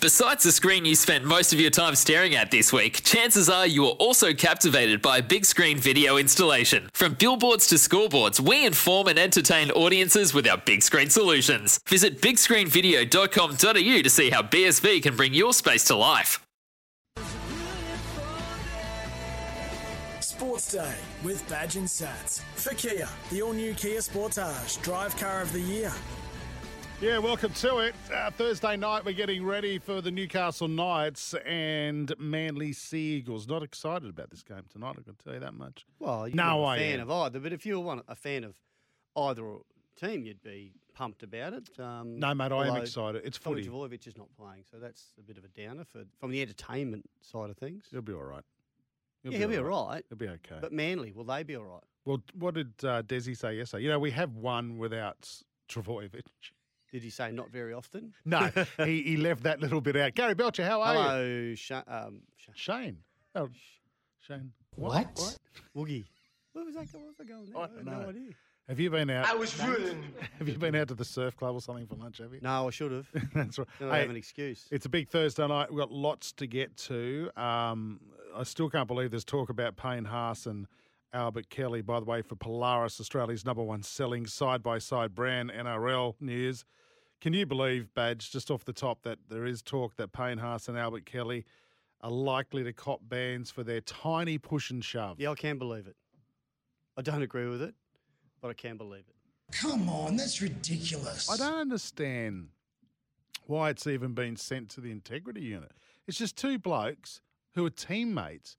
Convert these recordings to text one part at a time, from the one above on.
Besides the screen you spent most of your time staring at this week, chances are you were also captivated by a big screen video installation. From billboards to scoreboards, we inform and entertain audiences with our big screen solutions. Visit bigscreenvideo.com.au to see how BSV can bring your space to life. Sports Day with Badge and Satts. For Kia, the all new Kia Sportage, drive car of the year. Yeah, welcome to it. Uh, Thursday night, we're getting ready for the Newcastle Knights and Manly Sea Eagles. Not excited about this game tonight, I can tell you that much. Well, you're No, not a fan of either, but if you were one, a fan of either team, you'd be pumped about it. Um, No, mate, I am excited. It's footy. Trbojevic is not playing, so that's a bit of a downer for from the entertainment side of things. He'll be all right. yeah, he'll be all right. He'll be okay. But Manly, will they be all right? well, what did uh, Desi say yesterday? You know, we have one without Trbojevic. Did he say not very often? No, he, he left that little bit out. Gary Belcher, how are you? Hello, Sha- um, Sha- Shane. Oh, Shane. what? Woogie. What was that? What was that going? there? I I don't have know. no idea. Have you been out? I was ruined. Have you been out to the surf club or something for lunch? Have you? No, I should have. That's right. Then I Hey, have an excuse. It's a big Thursday night. We've got lots to get to. Um, I still can't believe there's talk about Payne Haas and Albert Kelly, by the way, for Polaris, Australia's number one selling side by side brand NRL news. Can you believe, Badge, just off the top, that there is talk that Payne Haas and Albert Kelly are likely to cop bans for their tiny push and shove? Yeah, I can believe it. I don't agree with it, but I can believe it. Come on, that's ridiculous. I don't understand why it's even been sent to the integrity unit. It's just two blokes who are teammates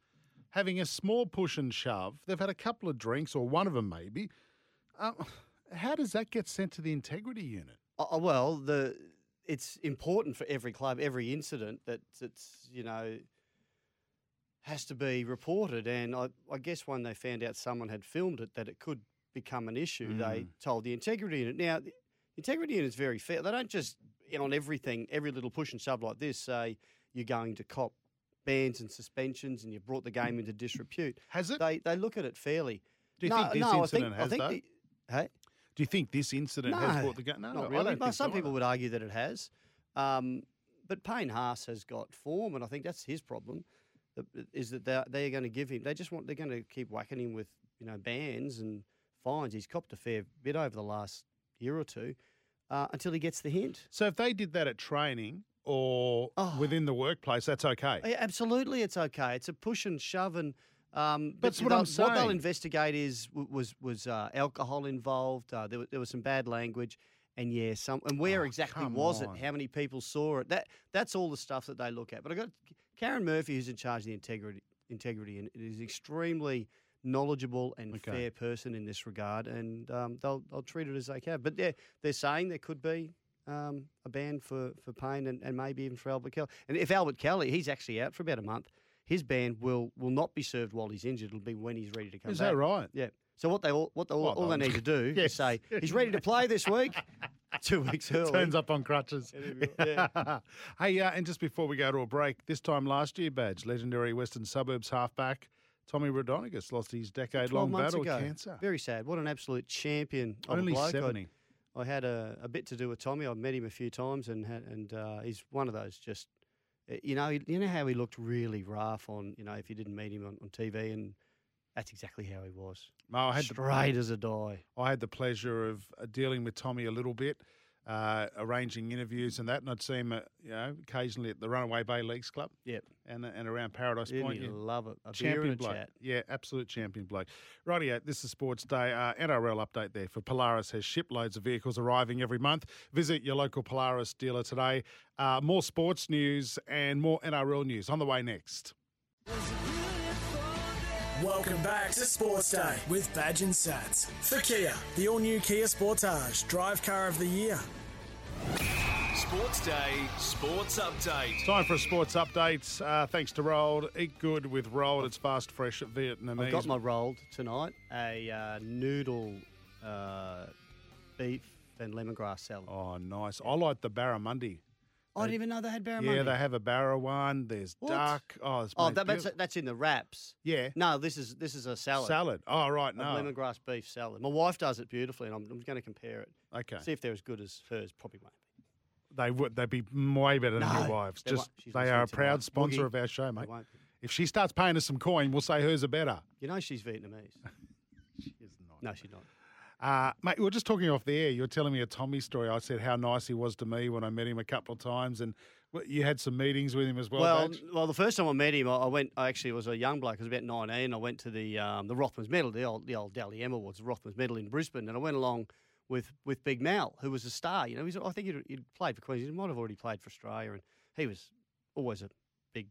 having a small push and shove. They've had a couple of drinks, or one of them maybe. Um, how does that get sent to the integrity unit? Oh, oh, well, the it's important for every club, every incident that it's you know has to be reported. And I, I guess when they found out someone had filmed it, that it could become an issue, they mm. told the integrity unit. Now, the integrity unit is very fair. They don't just on everything, every little push and shove like this, say you're going to cop bans and suspensions, and you brought the game into disrepute. Has it? They they look at it fairly. Do you no, think this no, incident I think, has, I think the- hey. Do you think this incident has brought the game? No, not really. Well, some so people either. would argue that it has. Um, but Payne Haas has got form, and I think that's his problem. Is that they're, they're going to give him? They just want they're going to keep whacking him with you know bans and fines. He's copped a fair bit over the last year or two uh, until he gets the hint. So if they did that at training or Oh. within the workplace, that's okay. Yeah, absolutely, it's okay. It's a push and shove, and um, but what I'm they'll- What they'll investigate is was was uh, alcohol involved. Uh, there, was, there was some bad language, and yeah, some and where Oh, exactly was on. it? How many people saw it? That that's all the stuff that they look at. But I got Karen Murphy, who's in charge of the integrity integrity, and is extremely knowledgeable and Okay. fair person in this regard, and um, they'll they'll treat it as they can. But they're they're saying there could be. Um, a ban for, for Payne and, and maybe even for Albert Kelly. And if Albert Kelly, he's actually out for about a month, his ban will will not be served while he's injured. It'll be when he's ready to come Is back. that right? Yeah. So what they all what they all, Well all they need to do Yes. is say he's ready to play this week. Two weeks early. Turns up on crutches. Yeah. hey, uh, and just before we go to a break, this time last year, Badge, legendary Western Suburbs halfback Tommy Raudonikis lost his decade-long battle ago. with cancer. Very sad. What an absolute champion. Of a Only bloke. I- had a, a bit to do with Tommy. I've met him a few times, and had, and uh, he's one of those just, you know, you know how he looked really rough on, you know, if you didn't meet him on, on TV, and that's exactly how he was. I had the- Straight as a die. I had the pleasure of uh, dealing with Tommy a little bit, uh, arranging interviews and that, and I'd see him, uh, you know, occasionally at the Runaway Bay Leagues Club. Yep. And and around Paradise Didn't Point. you yeah. love it? A champion and a bloke. chat. Yeah, absolute champion bloke. Rightio, this is Sports Day. Uh, NRL update there for Polaris has shiploads of vehicles arriving every month. Visit your local Polaris dealer today. Uh, more sports news and more NRL news on the way next. Welcome back to Sports Day with Badge and Satts. For Kia, the all new Kia Sportage, drive car of the year. Sports Day, Sports Update. Time for a sports update. Uh, thanks to Roll'd. Eat good with Roll'd. It's fast, fresh Vietnamese. I've got my rolled tonight. A uh, noodle uh, beef and lemongrass salad. Oh, nice. I like the barramundi. I didn't even know they had barramundi. Yeah, they have a barra one. There's What? duck. Oh, it's Oh, made that, that's beautiful. that's in the wraps. yeah. No, this is this is a salad. Salad. Oh, right. A No. lemongrass beef salad. My wife does it beautifully, and I'm, I'm going to compare it. Okay. See if they're as good as hers. Probably won't. be. They would. They'd be way better than your No, wives. they Just won't. She's they listening are a tonight. proud sponsor Boogie, of our show, mate. won't be. If she starts paying us some coin, we'll say hers are better. You know she's Vietnamese. She is not. No, she's not. Uh, mate, we were just talking off the air. You were telling me a Tommy story. I said how nice he was to me when I met him a couple of times, and you had some meetings with him as well. Well, Badge? well, the first time I met him, I went. I actually was a young bloke. I was about nineteen. I went to the um, the Rothmans Medal, the old the old Dally M Awards, the Rothmans Medal in Brisbane, and I went along with with Big Mal, who was a star. You know, he's, I think he'd, he'd played for Queensland. He might have already played for Australia, and he was always a big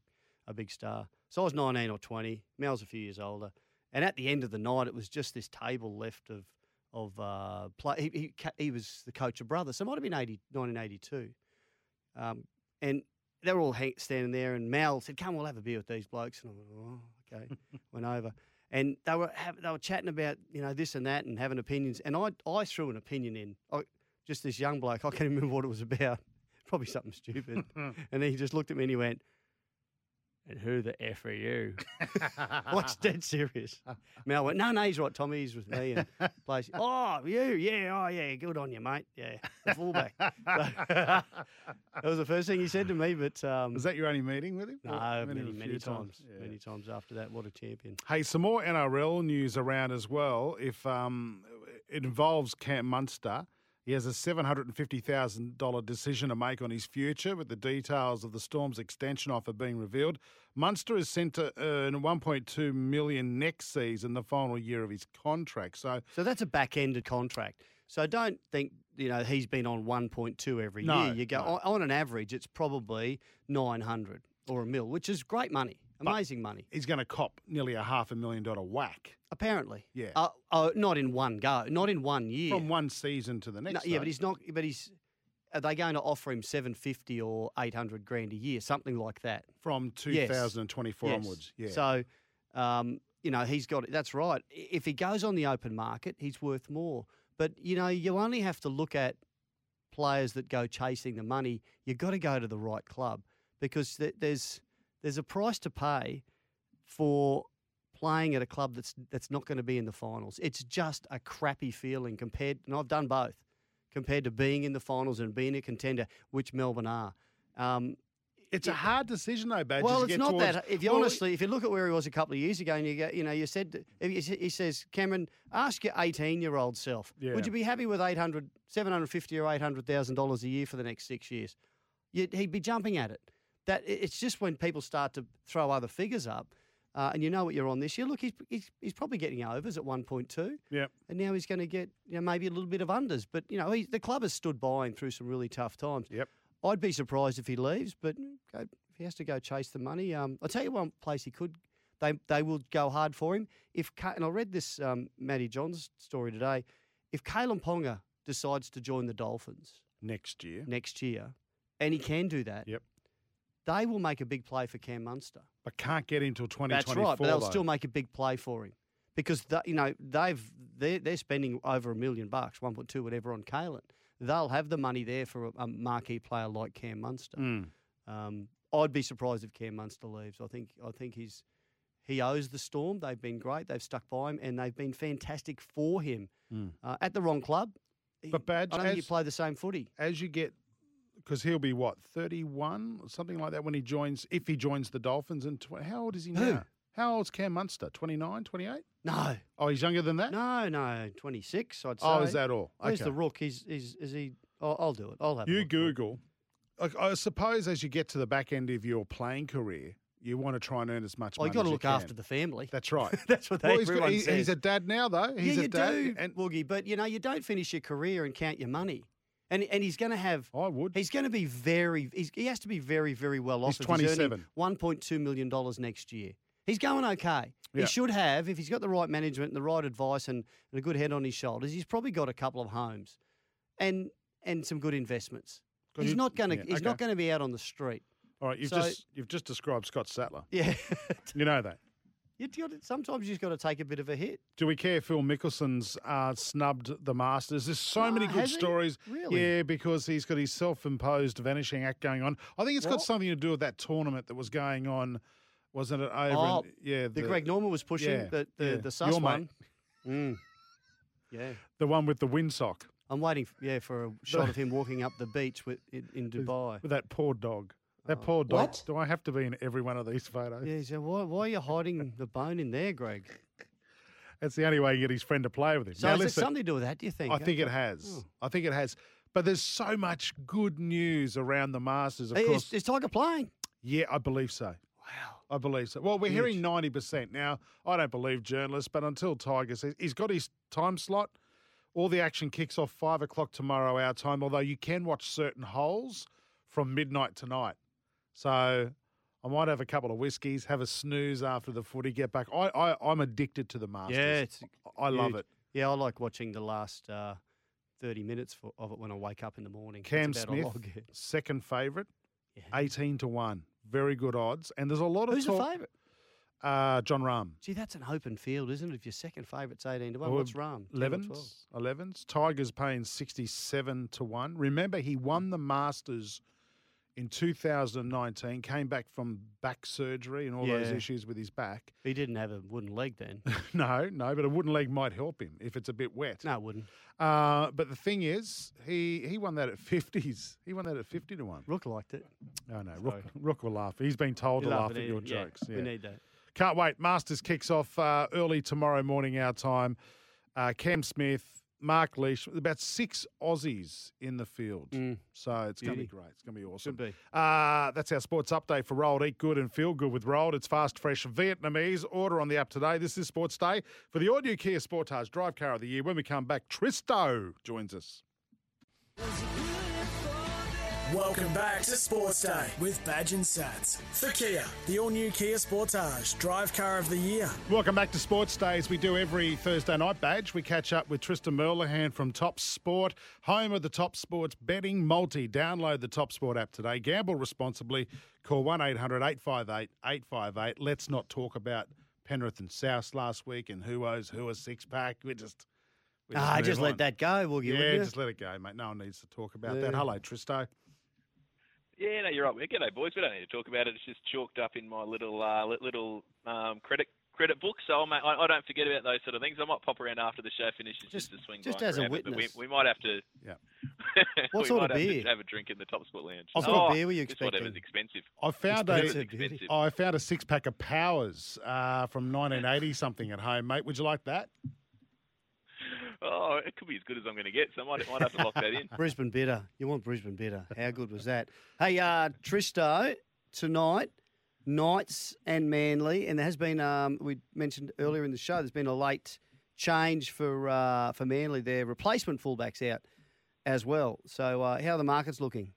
a big star. So I was nineteen or twenty. Mal's a few years older, and at the end of the night, it was just this table left of of uh, play. He, he he was the coach of brothers, so it might have been 80, 1982. Um, and they were all hang- standing there, and Mal said, "Come, we'll have a beer with these blokes." And I went, "Oh, okay." went over, and they were have, they were chatting about you know this and that and having opinions. And I I threw an opinion in. I, just this young bloke, I can't remember what it was about. Probably something stupid. and he just looked at me and he went, "And who the f are you?" Was dead serious. Mal went, "No, no, he's right. Tommy, he's with me." And plays. Oh, you, yeah, oh, yeah, good on you, mate. Yeah, the fullback. that was the first thing he said to me. But um, was that your only meeting with him? no, Or many, many, few times, Yeah. many times after that. What a champion! Hey, some more NRL news around as well. If um, it involves Cam Munster, he has a seven hundred and fifty thousand dollar decision to make on his future, with the details of the Storm's extension offer being revealed. Munster is sent to earn one point two million next season, the final year of his contract. So So that's a back-ended contract. So don't think you know he's been on 1.2 every No, year. You go no. on, on an average, it's probably 900 or a mil, which is great money, amazing money. he's going to cop nearly a half a million dollar whack Apparently, Yeah. Uh, oh, not in one go, not in one year. from one season to the next. No, yeah, though. but he's not. But he's. Are they going to offer him 750 or 800 grand a year, something like that? from 2024 Yes. onwards. Yeah. So, um, you know, he's got that's right. If he goes on the open market, he's worth more. But you know, you only have to look at players that go chasing the money. You've got to go to the right club because th- there's there's a price to pay for playing at a club that's that's not going to be in the finals. It's just a crappy feeling compared, and I've done both, compared to being in the finals and being a contender, which Melbourne are. Um, it's a hard decision though, Badge. well, it's not towards- that. If you Well, honestly, if you look at where he was a couple of years ago, and you go, you know, you said he he says, Cameron, ask your eighteen-year-old self, Yeah. would you be happy with 800, 750 or eight hundred thousand dollars a year for the next six years? You'd, he'd be jumping at it. That it's just when people start to throw other figures up, uh, and you know what you're on this year. Look, he's he's, he's probably getting overs at one point two. Yep. And now he's going to get you know, maybe a little bit of unders. But, you know, he, the club has stood by him through some really tough times. Yep. I'd be surprised if he leaves, but go, if he has to go chase the money, um, I'll tell you one place he could. They they will go hard for him. If and I read this um, Matty Johns story today. If Kalyn Ponga decides to join the Dolphins next year. next year, and he can do that, Yep. They will make a big play for Cam Munster. But can't get into 2024. That's right, but they'll though. still make a big play for him because th you know they've they're, they're spending over a million bucks, one point two, whatever, on Kalyn. They'll have the money there for a, a marquee player like Cam Munster. Mm. Um, I'd be surprised if Cam Munster leaves. I think I think he's he owes the Storm. They've been great. They've stuck by him, and they've been fantastic for him. Mm. Uh, at the wrong club, But Badge, I don't think he as- play the same footy. As you get, because he'll be what 31 something like that when he joins. If he joins the Dolphins, and tw- how old is he Who? now? How old's Cam Munster? 29, 28? No, Oh, he's younger than that. no, no, twenty six. I'd say. oh, is that all? Where's Okay. the rook? He's, he's is he? I'll, I'll do it. I'll have. You look for it. Google. Like, I suppose as you get to the back end of your playing career, you want to try and earn as much Well, money you got to look can. after the family. That's right. That's what they, well, he's, got- everyone he- says. he's a dad now, though. He's yeah, a you dad. do, And Woogie. But you know, you don't finish your career and count your money. And and he's going to have. I would. He's going to be very. He's, he has to be very, very well off. He's 27. One point two million dollars next year. He's going okay. Yeah. He should have, if he's got the right management and the right advice and, and a good head on his shoulders. He's probably got a couple of homes, and and some good investments. He's not going to. yeah, he's okay. not going to be out on the street. All right, you've so- just you've just described Scott Sattler. Yeah. You know that. You got sometimes you just got to take a bit of a hit. Do we care? Phil Mickelson's uh, snubbed the Masters. There's so many good stories. Really? Yeah, because he's got his self-imposed vanishing act going on. I think it's got something to do with that tournament that was going on. Wasn't it over? Oh, in, yeah, The, Greg Norman was pushing yeah, the the, yeah. the sus Your one. Mm. Yeah. the one with the windsock I'm waiting, f- yeah, for a shot of him walking up the beach with in, in Dubai. with that poor dog. That Oh. poor dog. What? Do I have to be in every one of these photos? Yeah, he said, why, why are you hiding the bone in there, Greg? That's the only way you get his friend to play with him. So now, has it something to do with that, do you think? I think it has. Oh. I think it has. But there's so much good news around the Masters. Of Is, course, is Tiger playing? yeah, I believe so. Wow. I believe so. Well, we're Huge. hearing ninety percent now. I don't believe journalists, but until Tiger says he's got his time slot, all the action kicks off five o'clock tomorrow our time. Although you can watch certain holes from midnight tonight, so I might have a couple of whiskies, have a snooze after the footy, get back. I, I I'm addicted to the Masters. Yeah, it's I love it. Yeah, I like watching the last uh, 30 minutes for, of it when I wake up in the morning. Cam Smith, second favourite, Yeah. eighteen to one, very good odds. And there's a lot of Who's the favourite? Uh, Jon Rahm. Gee, that's an open field, isn't it? If your second favourite's 18 to 1, Well, what's Rahm? 11s, 11s. Tigers paying 67 to 1. Remember, he won the Masters in 2019, came back from back surgery and all those issues with his back. He didn't have a wooden leg then. no, no, but a wooden leg might help him if it's a bit wet. no, it wouldn't. Uh, but the thing is, he, he won that at 50s. He won that at 50 to 1. Rook liked it. Oh, no, Rook, Rook will laugh. He's been told You to laugh at your yeah, jokes. We need that. Can't wait. Masters kicks off uh, early tomorrow morning, our time. Uh, Cam Smith, Mark Leash, about six Aussies in the field. Mm. So it's going to be great. It's going to be awesome. Should be. Uh, that's our sports update for Roll'd. Eat good and feel good with Roll'd. It's fast, fresh Vietnamese. Order on the app today. This is Sports Day for the all new Kia Sportage Drive Car of the Year. When we come back, Tristo joins us. Welcome back to Sports Day with Badge and Satts. For Kia, the all new Kia Sportage, drive car of the year. Welcome back to Sports Day as we do every Thursday night badge. We catch up with Tristan Merlehan from Top Sport, home of the Top Sports betting multi. Download the Top Sport app today. Gamble responsibly. Call 1 800 858 858. Let's not talk about Penrith and South last week and who owes who a six pack. We just. we Ah, move just on. let that go, will you? Yeah, wouldn't you? just let it go, mate. No one needs to talk about that. Hello, Tristo. Yeah, no, you're right. We're G'day, boys. We don't need to talk about it. It's just chalked up in my little uh, little um, credit credit book, so I'll I, I don't forget about those sort of things. I might pop around after the show finishes just, Just- to swing just by as a and grab it, but witness. We, we might have to. Yeah. What sort might of have beer? To have a drink in the Top Sport Lounge. What sort of Oh, beer were you just whatever's expecting? expensive. I found a, Expensive. Whatever's expensive. I found a six pack of Powers uh, from 1980 something at home, mate. Would you like that? Oh, it could be as good as I'm going to get, so I might, might have to lock that in. Brisbane bitter. You want Brisbane bitter. How good was that? Hey, uh, Tristo, tonight, Knights and Manly, and there has been, um, we mentioned earlier in the show, there's been a late change for uh, for Manly. Their replacement fullbacks out as well. So uh, how are the markets looking?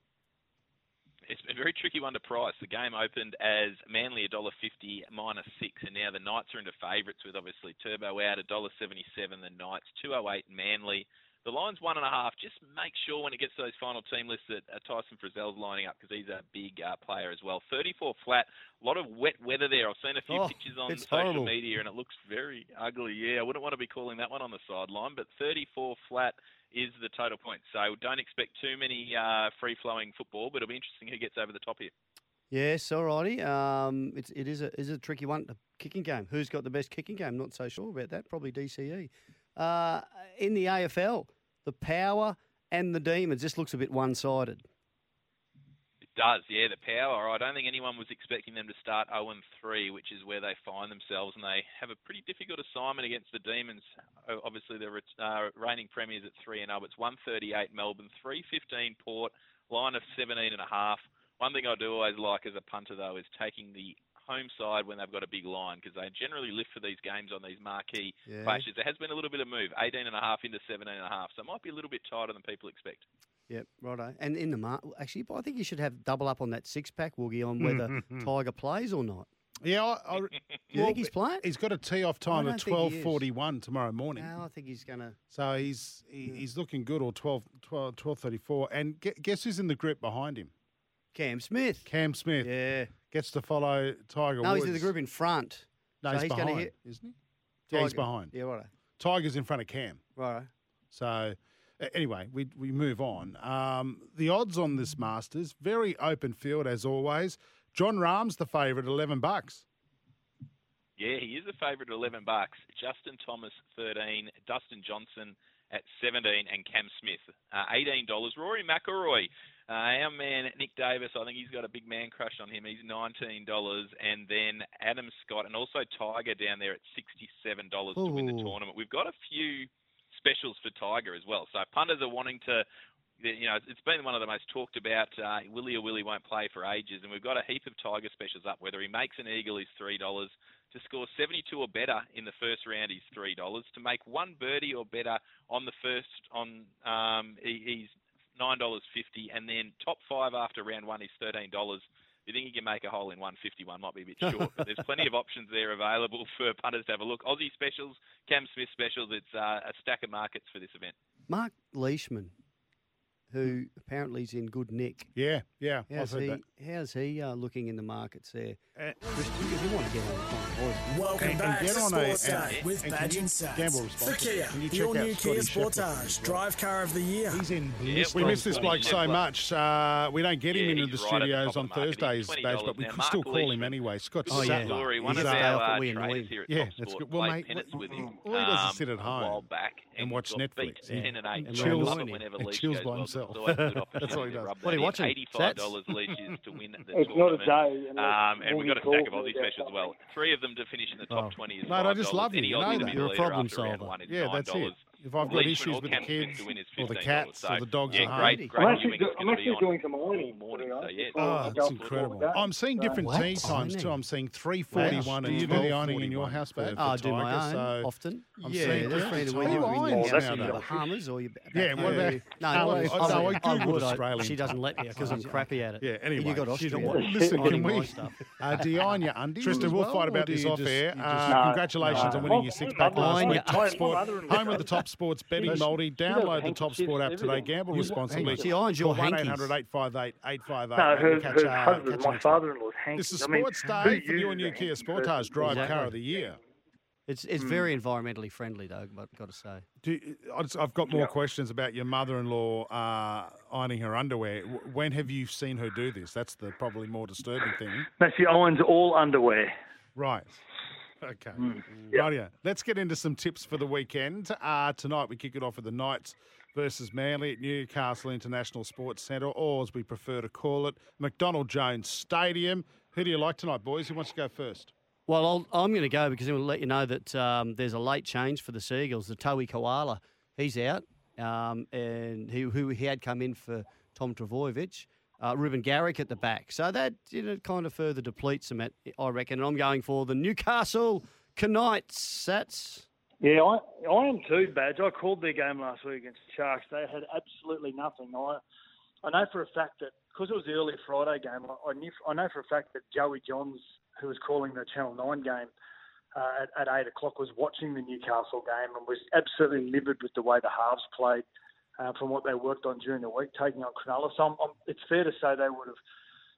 It's a very tricky one to price. The game opened as Manly $1.50 minus six, and now the Knights are into favourites with obviously Turbo out $1.77. The Knights 208 Manly. The line's one and a half. Just make sure when it gets to those final team lists that uh, Tyson Frizell's lining up because he's a big uh, player as well. 34 flat. A lot of wet weather there. I've seen a few Oh, pictures on social horrible. media and it looks very ugly. Yeah, I wouldn't want to be calling that one on the sideline, but 34 flat is the total points. So don't expect too many uh, free-flowing football, but it'll be interesting who gets over the top here. Yes, alrighty. Um, it's it is a is a tricky one. The kicking game. Who's got the best kicking game? Not so sure about that. Probably DCE. Uh, in the AFL, the Power and the Demons. This looks a bit one sided. Does, yeah. The power. I don't think anyone was expecting them to start 0 and 3, which is where they find themselves, and they have a pretty difficult assignment against the Demons. Obviously, the uh, reigning premiers at 3 and 0. It's 138 Melbourne, 315 Port, line of 17 and a half. One thing I do always like as a punter though is taking the home side when they've got a big line because they generally lift for these games on these marquee Yeah. clashes. There has been a little bit of move, 18 and a half into 17 and a half, so it might be a little bit tighter than people expect. Yep, righto. And in the mar- actually, I think you should have double up on that six pack, Woogie, on whether Tiger plays or not. Yeah, I, I, You think he's playing? He's got a tee off time don't of think he twelve forty one tomorrow morning. No, I think he's going to. So he's he, he's looking good, or 12, 12, 12.34. And gue- guess who's in the group behind him? Cam Smith. Cam Smith Yeah. gets to follow Tiger No, Woods. he's in the group in front. No, So he's, he's gonna behind, hit- isn't he? Yeah, he's behind. Yeah, right. Tiger's in front of Cam. Right. So anyway, we we move on. Um, the odds on this Masters very open field as always. Jon Rahm's the favourite, eleven bucks. Yeah, he is a favourite at 11 bucks. Justin Thomas, 13. Dustin Johnson at 17. And Cam Smith, uh, $18. Rory McIlroy, uh, our man Nick Davis, I think he's got a big man crush on him. He's $19. And then Adam Scott and also Tiger down there at $67 to win the tournament. We've got a few specials for Tiger as well. So punters are wanting to you know, it's been one of the most talked about. Uh, Willie or Willie won't play for ages, and we've got a heap of Tiger specials up. Whether he makes an eagle, he's three dollars. To score 72 or better in the first round, he's three dollars. To make one birdie or better on the first, on um, he, he's nine dollars fifty, and then top five after round one, he's thirteen dollars. You think he can make a hole in 151? Might be a bit short, but there's plenty of options there available for punters to have a look. Aussie specials, Cam Smith specials. It's uh, a stack of markets for this event. Marc Leishman, who apparently is in good nick. Yeah, yeah, How's I've heard he? that. How's he uh, looking in the markets there? Uh, Christian, because you want to get on the phone, boys. Welcome And- and back get to on a- Sports Day and- with and can Badge and Satts. For? Kia, Can the all-new out Kia Scotty Sportage, drive car of the year. He's in Yeah, bliss. we miss this bloke so much. Uh, we don't get him Yeah, into he's the right at the studios on of the market. Thursdays, Badge, but we $20 could now. still call him anyway. Scott Good Oh, news yeah. story. One He's of a our alpha, uh, we annoy traders him. here at Yeah, Top that's good. Well, mate, pennants what- with him. all he does is um, sit at A home while back and he watch Netflix. beat Yeah. 10 and 8. And chills- love it whenever and Leach chills goes by well, 'cause himself. it's always a good That's all he does. What are you watching? $85 Leaches to win the It's not a day. and Um, and we've got a stack of Talk Aussie about specials as well. Three of them to finish in the Oh. top 20 is Mate, I just love you, Any you know that. You're a problem solver. Yeah, that's it. $9. If I've got issues with the kids to win is or the cats So, or the dogs yeah, at home, great, I'm great I'm actually, do, I'm going to be actually on doing some ironing. morning. So yeah, Oh, I that's incredible. the. I'm seeing different What? tee times too. I'm seeing 341 Do and you do the ironing in your house, for- Bert? Oh, I do my Tiger, own so often. I'm yeah, seeing different times. when you're in irons the, nowadays. the Bahamas or you. Yeah, what about- no, No, no, I- I, I- would- I I Googled would, Australian She doesn't let me because I'm crappy at it. Yeah, anyway. you got You Austrian. Listen, hiding can my we- stuff. Uh, do you iron your undies? Tristan, we'll well, fight about this you off air. you Uh, just- No, congratulations on winning your six my pack last mother-in-law- week. Top Sport, home of the Top Sports betting Listen, multi. Download the Top Sport app today. Gamble You- responsibly. She irons your Call hankies. 800 858 858. No, her, her uh, husband, my father-in-law's hanky. This is Sports Day for your uses new a Kia Sportage? Drive Car of the Year. It's it's very environmentally friendly though. But got to say, Do, I just- I've got more questions about your mother-in-law uh, ironing her underwear. When have you seen her do this? That's the probably more disturbing thing. No, she irons all underwear. Right. Okay. Mm. Rightio. Let's get into some tips for the weekend. Uh, tonight we kick it off with the Knights versus Manly at Newcastle International Sports Centre, or as we prefer to call it, McDonald Jones Stadium. Who do you like tonight, boys? Who wants to go first? well, I'll, I'm going to go because I'm going to let you know that um, there's a late change for the Seagulls. The Toei Koala, he's out, um, and he, who he had come in for Tom Trbojevic. Uh, Reuben Garrick at the back. So that you know, kind of further depletes them, at, I reckon. And I'm going for the Newcastle Knights. That's Yeah, I, I am too, Badge. I called their game last week against the Sharks. They had absolutely nothing. I, I know for a fact that because it was the early Friday game, I, I knew I know for a fact that Joey Johns, who was calling the Channel Nine game uh, at, at eight o'clock, was watching the Newcastle game and was absolutely livid with the way the halves played. Uh, from what they worked on during the week, taking on Cronulla. So I'm, I'm, it's fair to say they would have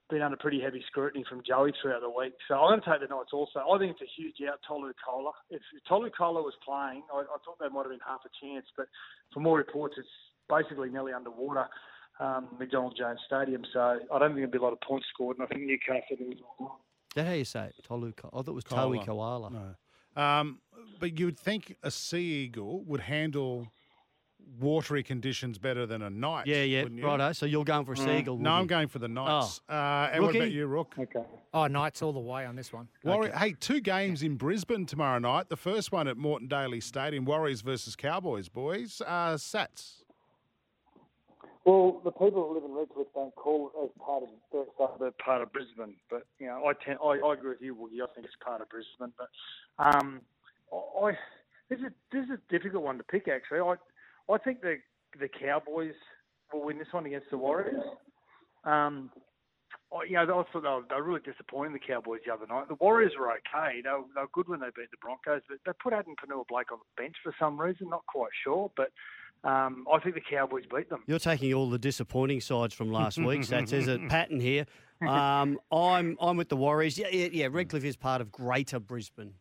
been under pretty heavy scrutiny from Joey throughout the week. So I'm going to take the Knights also. I think it's a huge out, Tolu Kola. If Tolu Kola was playing, I, I thought they might have been half a chance, but from more reports, it's basically nearly underwater, um, McDonald Jones Stadium. So I don't think there'll be a lot of points scored, and I think Newcastle will. is that how you say it? Tolu. Ko- I thought it was Koala. Toei Koala. No. Um, but you would think a sea eagle would handle watery conditions better than a knight. Yeah, yeah, wouldn't righto. So you're going for a seagull? No, I'm going for the Knights. Uh, and what Rookie? about you, Rook? Okay. Oh, Knights all the way on this one. Warri- Hey, two games in Brisbane tomorrow night. The first one at Moreton Daily Stadium, Warriors versus Cowboys, boys. Uh, Satts. Well, the people that live in Redcliffe don't call it as part of the suburb part of Brisbane, but you know, I tend, I, I agree with you, Woogie. I think it's part of Brisbane, but um, I this is this is a difficult one to pick. Actually, I I think the the Cowboys will win this one against the Warriors. Um, you know, I thought they were, they were really disappointing the Cowboys the other night. The Warriors were okay. They were, they were good when they beat the Broncos, but they put Addin Fonua-Blake on the bench for some reason. Not quite sure, but um, I think the Cowboys beat them. You're taking all the disappointing sides from last week. so there's a pattern here. Um, I'm I'm with the Warriors. Yeah, yeah, yeah. Redcliffe is part of Greater Brisbane.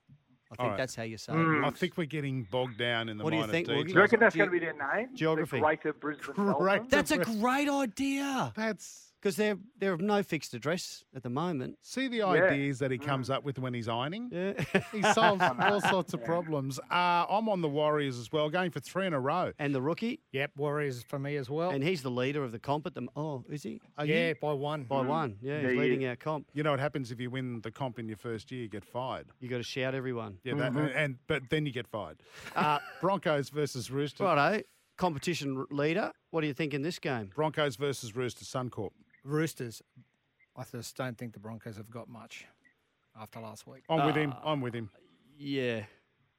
I think All right. that's how you say I it. Mm. I think we're getting bogged down in the What do you think, details. Do you reckon that's Ge- going to be their name? geography. The Greater Brisbane Dolphins? Great. That's a great idea That's because they're they're of no fixed address at the moment. see the ideas that he comes up with when he's ironing. Yeah. He solves all sorts of problems. Uh, I'm on the Warriors as well, going for three in a row. and the rookie, Yep, Warriors for me as well. and he's the leader of the comp at the. Oh, is he? Are yeah, you, by one. By one. Yeah, Yeah, he's he leading is. our comp. you know what happens if you win the comp in your first year? You get fired. You got to shout everyone. Yeah, that, and but then you get fired. Uh, Broncos versus Roosters. Righto. Competition r- leader. What do you think in this game? Broncos versus Roosters. Suncorp. Roosters. I just don't think the Broncos have got much after last week. I'm with him. I'm with him. Yeah.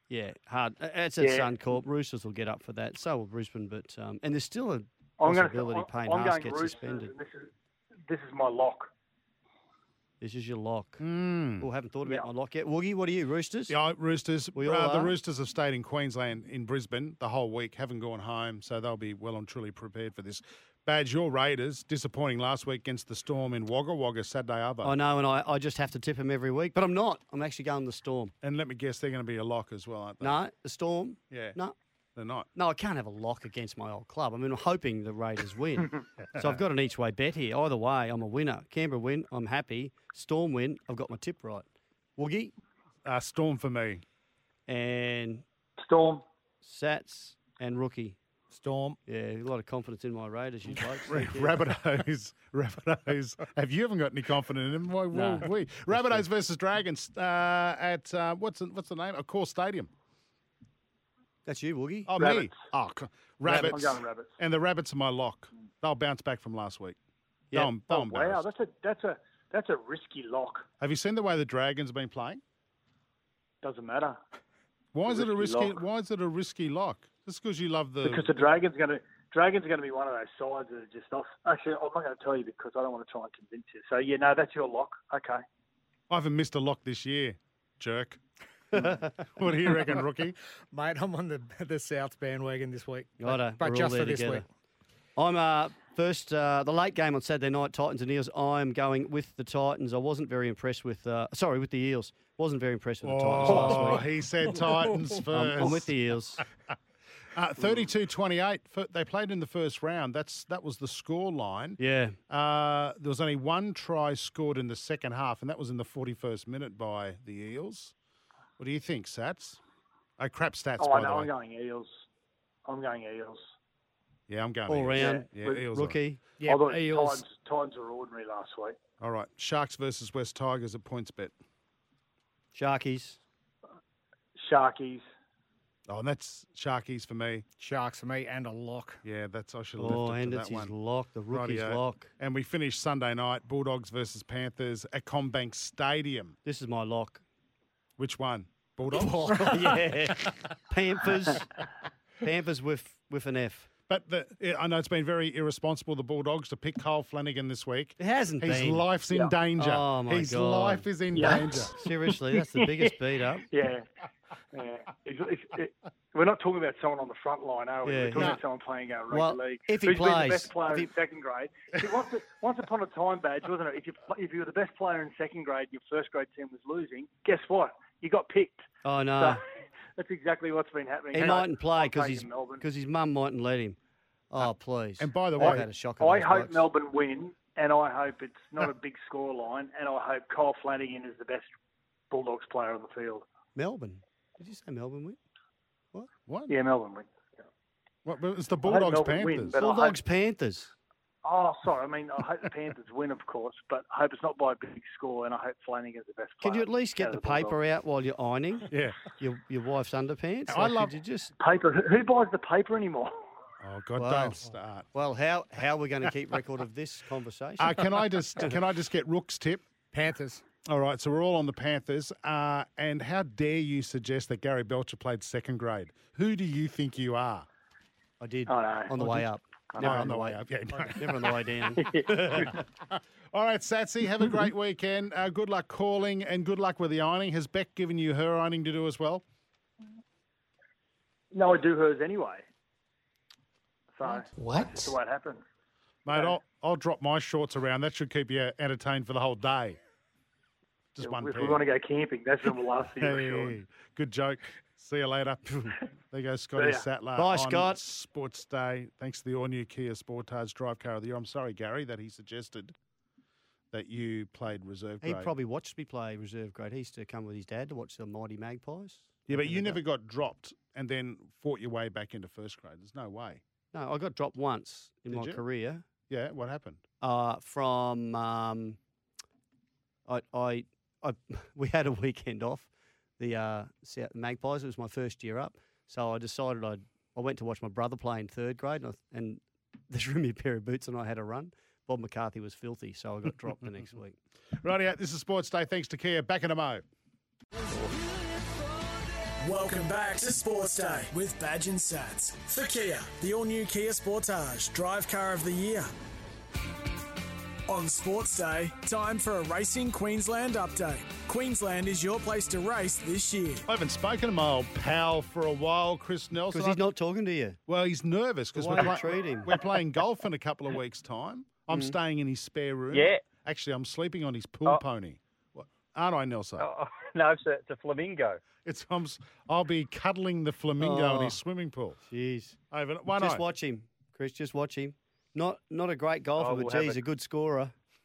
Yeah, hard. It's at Yeah. Suncorp. Roosters will get up for that. So will Brisbane, but um, and there's still a I'm going to. possibility I'm, Payne I'm Haas gets Roosters, suspended. This is this is my lock. This is your lock. Mm. Well, haven't thought about my lock yet. Woogie, what are you, Roosters? Yeah, Roosters. We all uh, the. Roosters have stayed in Queensland, in Brisbane, the whole week. Haven't gone home, so they'll be well and truly prepared for this. Badge, your Raiders disappointing last week against the Storm in Wagga Wagga Saturday Arvo. I know, and I, I just have to tip them every week, but I'm not. I'm actually going the Storm. And let me guess, they're going to be a lock as well, aren't they? No, the Storm. Yeah. No, They're not. no, I can't have a lock against my old club. I mean, I'm hoping the Raiders win. so I've got an each way bet here. Either way, I'm a winner. Canberra win, I'm happy. Storm win, I've got my tip right. Woogie Uh, Storm for me. and Storm. Satts and Rookie. Storm. Yeah, a lot of confidence in my Raiders, you blokes. Ra- Thank you. Rabbitohs, Rabbitohs. Have you haven't got any confidence in them? Why No. would we? Rabbitohs versus Dragons uh, at uh, what's the, what's the name? Accor stadium. That's you, Woogie. Oh me. Oh, c- Rabbits. rabbits. I'm going rabbits. And the rabbits are my lock. They'll bounce back from last week. Yeah. They'll, they'll Oh, wow, that's a that's a that's a risky lock. Have you seen the way the Dragons have been playing? Doesn't matter Why is it a risky risky? lock. Why is it a risky lock? Just because you love the. because the Dragons going to Dragons are going to be one of those sides that are just off. Actually, I'm not going to tell you because I don't want to try and convince you. So yeah, no, that's your lock. Okay. I haven't missed a lock this year, jerk. what do you reckon, rookie? Mate, I'm on the the South bandwagon this week. But, Righto, but we're just for this together. week. I'm uh, first uh, the late game on Saturday night, Titans and Eels. I'm going with the Titans. I wasn't very impressed with. Uh, sorry, with the Eels. Wasn't very impressed with the Titans Oh, last week. he said Titans 1st I'm, I'm with the Eels. Uh, 32-28. F- They played in the first round. That's that was the score line. Yeah, Uh, there was only one try scored in the second half, and that was in the 41st minute by the Eels. What do you think, Satts? Oh, crap stats, Oh, by I know. the I'm going Eels. I'm going Eels. Yeah, I'm going all Eels. round. Yeah, Eels. are- Rookie. Yeah, I thought Eels. Titans, Titans were ordinary last week. All right. Sharks versus West Tigers at PointsBet. Sharkies. Sharkies. Oh, and that's Sharkies for me. Sharks for me and a lock. Yeah, that's I should have Oh, left and to it's that his one. lock. The rookie's Rightio. lock. And we finish Sunday night Bulldogs versus Panthers at CommBank Stadium. This is my lock. Which one? Bulldogs. yeah, Panthers. Panthers with with an F. But the, I know it's been very irresponsible, the Bulldogs, to pick Kyle Flanagan this week. It hasn't been. His been. life's in danger. Oh, my His God. life is in Yeah. danger. Seriously, that's the biggest beat up. Yeah. Yeah. It's, it's, it, we're not talking about someone on the front line, are we? Yeah, we're talking no. about someone playing our rugby Well, league. if he who's been the best player he- in second grade. See, once, once upon a time, badge wasn't it? If you if you were the best player in second grade, your first grade team was losing. Guess what? You got picked. Oh no. So that's exactly what's been happening. He Hey, mightn't play I'm because taking his because his mum mightn't let him. Oh uh, please. And by the They've way, had a shock. I hope blokes. Melbourne win, and I hope it's not a big score line, and I hope Kyle Flanagan is the best Bulldogs player on the field. Melbourne. Did you say Melbourne win? What? What? Yeah, Melbourne win. What, but it's the Bulldogs Melbourne win, Panthers. hope- Bulldogs Panthers. Oh, sorry. I mean, I hope the Panthers win, of course, but I hope it's not by a big score, and I hope Flanagan's the best. Can you at least get out the of Bulldogs. paper out while you're ironing Yeah. your your wife's underpants? I Like, love- you just Paper. Who, who buys the paper anymore? Oh God, Wow. don't start. well, how how are we going to keep record of this conversation? Uh, can I just can I just get Rook's tip? Panthers. All right, so we're all on the Panthers. Uh, and how dare you suggest that Gary Belcher played second grade? Who do you think you are? I did Oh, no. on the Oh, way did up. Never on the way up. Yeah, no. Never on the way down. All right, Satsy, have a great weekend. Uh, good luck calling and good luck with the ironing. Has Beck given you her ironing to do as well? No, I do hers anyway. So What? That's the way it happens. Mate, I'll, I'll drop my shorts around. That should keep you entertained for the whole day. Just Yeah, one if pair. we want to go camping, that's when we'll last see you for sure. Hey, good joke. See you later. there goes Scotty ya. Sattler. Bye, on Scott. Sports Day. Thanks to the all new Kia Sportage Drive Car of the Year. I'm sorry, Gary, that he suggested that you played reserve He probably watched me play reserve grade. He used to come with his dad to watch the Mighty Magpies. yeah, but you never day. got dropped and then fought your way back into first grade. There's no way. No, I got dropped once in Did my you? career. Yeah, what happened? uh, from um, I, I, I, we had a weekend off. The uh, Magpies. It was my first year up, so I decided I'd. I went to watch my brother play in third grade, and, I, and they threw me a pair of boots, and I had a run. Bob McCarthy was filthy, so I got dropped the next week. Rightio, this is Sports Day. Thanks to Kia. Back in a mo. Welcome back to Sports Day with Badge and Satts. For Kia, the all new Kia Sportage, drive car of the year. On Sports Day, time for a Racing Queensland update. Queensland is your place to race this year. I haven't spoken to my old pal for a while, Chris Nelson. Because he's not talking to you. Well, he's nervous because we're, way you play- treat him. we're playing golf in a couple of weeks' time. I'm Mm. staying in his spare room. Yeah. Actually, I'm sleeping on his pool Oh. pony. What, aren't I, Nelson? Oh, no, it's a, it's a flamingo. It's I'm, s- I'll be cuddling the flamingo in his Oh. swimming pool. Jeez. Over, why just not? watch him, Chris. Just watch him. Not not a great golfer, Oh, but we'll gee, have he's a good scorer.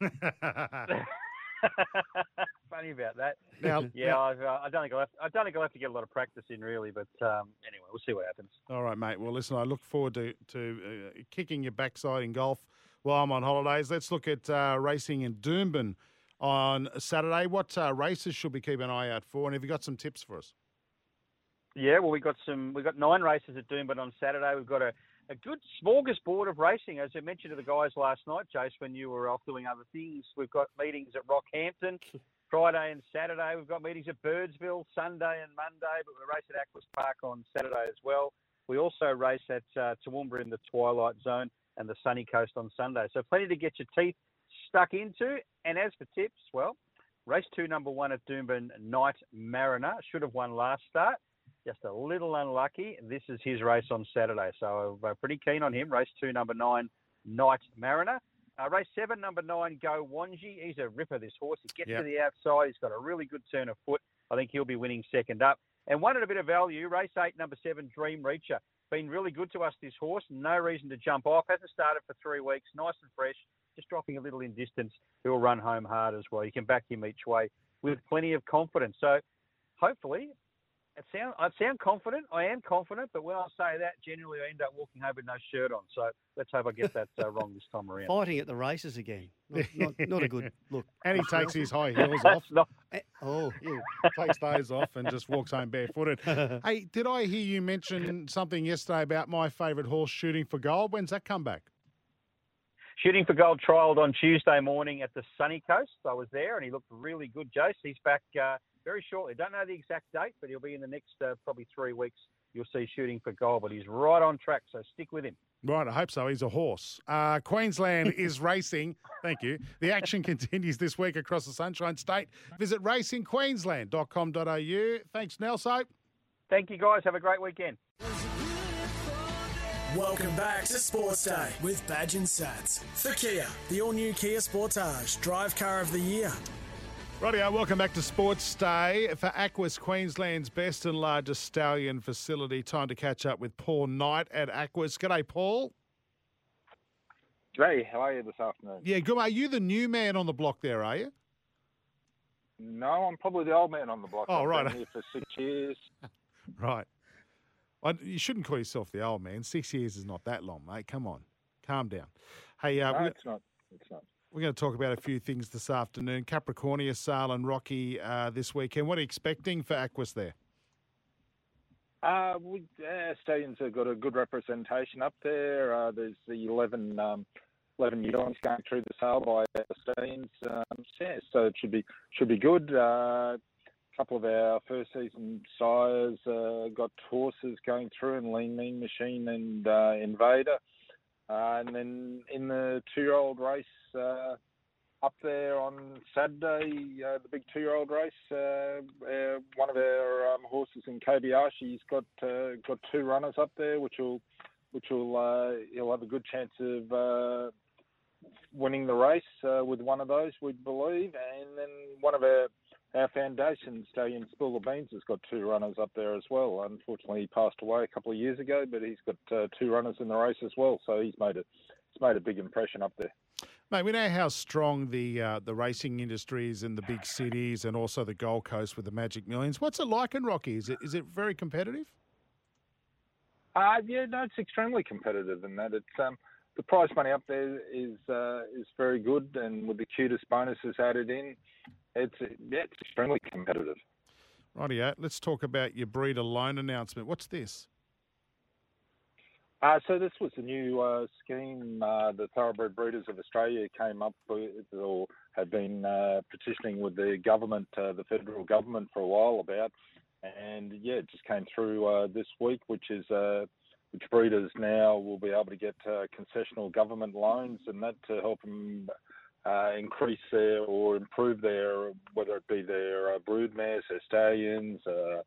Funny about that. Now- yeah, I've, uh, I don't think I'll have, I don't think I'll have to get a lot of practice in really, but um, anyway, we'll see what happens. All right, mate. Well, listen, I look forward to to uh, kicking your backside in golf while I'm on holidays. Let's look at uh, racing in Doomben on Saturday. What uh, races should we keep an eye out for? And have you got some tips for us? Yeah, well, we got some. We got nine races at Doomben on Saturday. We've got a, a good smorgasbord of racing, as I mentioned to the guys last night, Chase, when you were off doing other things. We've got meetings at Rockhampton Friday and Saturday. We've got meetings at Birdsville Sunday and Monday, but we race at Aquis Park on Saturday as well. We also race at uh, Toowoomba in the Twilight Zone and the Sunny Coast on Sunday. So plenty to get your teeth stuck into. And as for tips, well, race two, number one at Doomben, Night Mariner. Should have won last start. Just a little unlucky. This is his race on Saturday. So we're pretty keen on him. Race two, number nine, Night Mariner. Uh, race seven, number nine, Go Wanji. He's a ripper, this horse. He gets Yep. to the outside. He's got a really good turn of foot. I think he'll be winning second up. And one at a bit of value, race eight, number seven, Dream Reacher. Been really good to us, this horse. No reason to jump off. Hasn't started for three weeks. Nice and fresh. Just dropping a little in distance. He'll run home hard as well. You can back him each way with plenty of confidence. So hopefully, it sound, I sound confident. I am confident, but when I say that, generally I end up walking home with no shirt on. So let's hope I get that uh, wrong this time around. Fighting at the races again. Not, not, not a good look. And he takes his high heels off. Not- Oh, He takes those off and just walks home barefooted. hey, did I hear you mention something yesterday about my favourite horse shooting for gold? When's that come back? Shooting for Gold trialled on Tuesday morning at the Sunny Coast. I was there and he looked really good, Jace. He's back uh, very shortly. Don't know the exact date, but he'll be in the next uh, probably three weeks. You'll see Shooting for Gold, but he's right on track, so stick with him. Right, I hope so. He's a horse. Uh, Queensland is racing. Thank you. The action continues this week across the Sunshine State. Visit racingqueensland.com.au. Thanks, Nelso. Thank you, guys. Have a great weekend. Welcome back to Sports Day with Badge and Satts. For Kia, the all new Kia Sportage, drive car of the year. Rightio, welcome back to Sports Day for Aquis, Queensland's best and largest stallion facility. Time to catch up with Paul Knight at Aquis. G'day, Paul. G'day, how are you this afternoon? Yeah, good. Are you the new man on the block there, are you? No, I'm probably the old man on the block. Oh, I've right. Been here for six years. Right. I, you shouldn't call yourself the old man. Six years is not that long, mate. Come on. Calm down. Hey, uh, no, we- it's not. It's not. We're going to talk about a few things this afternoon. Capricornia, Sale and Rocky uh, this weekend. What are you expecting for Aquis there? Uh, we, uh, Stallions have got a good representation up there. Uh, there's the 11, um, 11 yearlings going through the sale by our Stallions. Um, yeah, so it should be should be good. Uh, a couple of our first season sires uh, got horses going through, and Lean Mean Machine and uh, Invader. Uh, and then in the two-year-old race uh, up there on Saturday, uh, the big two-year-old race, uh, uh, one of our um, horses in Kobayashi's got uh, got two runners up there, which will which will he'll have a good chance of winning the race with one of those, we believe. And then one of our our foundation stallion, Spill the Beans, has got two runners up there as well. Unfortunately, he passed away a couple of years ago, but he's got uh, two runners in the race as well. So he's made it. He's made a big impression up there. Mate, we know how strong the uh, the racing industry is in the big cities and also the Gold Coast with the Magic Millions. What's it like in Rocky? Is it is it very competitive? Uh, yeah, no, it's extremely competitive in that. It's um, the prize money up there is uh, is very good, and with the QTIS bonuses added in, it's yeah, it's extremely competitive. Rightio. Let's talk about your breeder loan announcement. What's this? Uh, so this was a new uh, scheme uh, the Thoroughbred Breeders of Australia came up with, or had been uh, petitioning with the government, uh, the federal government, for a while about, and yeah, it just came through uh, this week, which is which breeders now will be able to get concessional government loans, and that to help them uh, increase their or improve their, whether it be their uh, brood mares, their stallions, uh,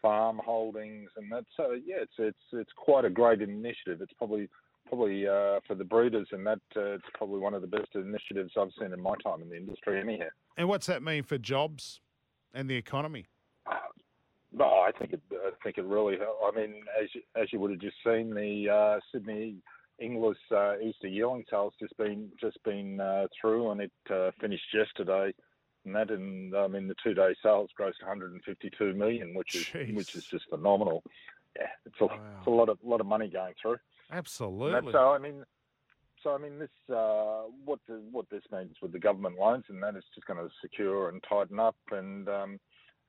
farm holdings, and that's uh, yeah, it's it's it's quite a great initiative. It's probably probably uh, for the breeders, and that uh, it's probably one of the best initiatives I've seen in my time in the industry. Anyhow. And what's that mean for jobs and the economy? No, I think it. I think it really. I mean, as you, as you would have just seen, the uh, Sydney Inglis uh, Easter yearling sales just been just been uh, through, and it uh, finished yesterday. And that, in I mean, the two-day sales grossed 152 million, which is Jeez. which is just phenomenal. Yeah, it's a, it's a lot of lot of money going through. Absolutely. So I mean, so I mean, this uh, what the, what this means with the government loans, and that is just going to secure and tighten up, and um,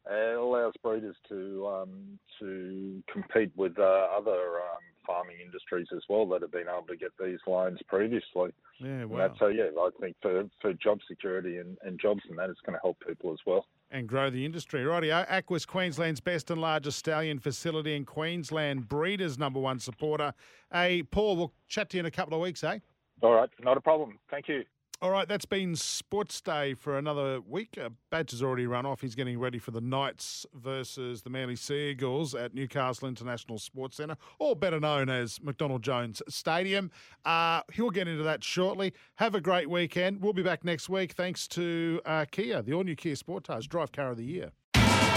it allows breeders to um, to compete with uh, other um, farming industries as well that have been able to get these loans previously. Yeah, wow. so yeah, I think for, for job security and, and jobs and that, it's going to help people as well. and grow the industry. Rightio. Aquis, Queensland's best and largest stallion facility in Queensland, breeders' number one supporter. Hey, Paul, we'll chat to you in a couple of weeks, eh? All right, not a problem. Thank you. All right, that's been Sports Day for another week. Uh, Badge has already run off. He's getting ready for the Knights versus the Manly Sea Eagles at Newcastle International Sports Centre, or better known as McDonald Jones Stadium. Uh, he'll get into that shortly. Have a great weekend. We'll be back next week thanks to uh, Kia, the all new Kia Sportage Drive Car of the Year.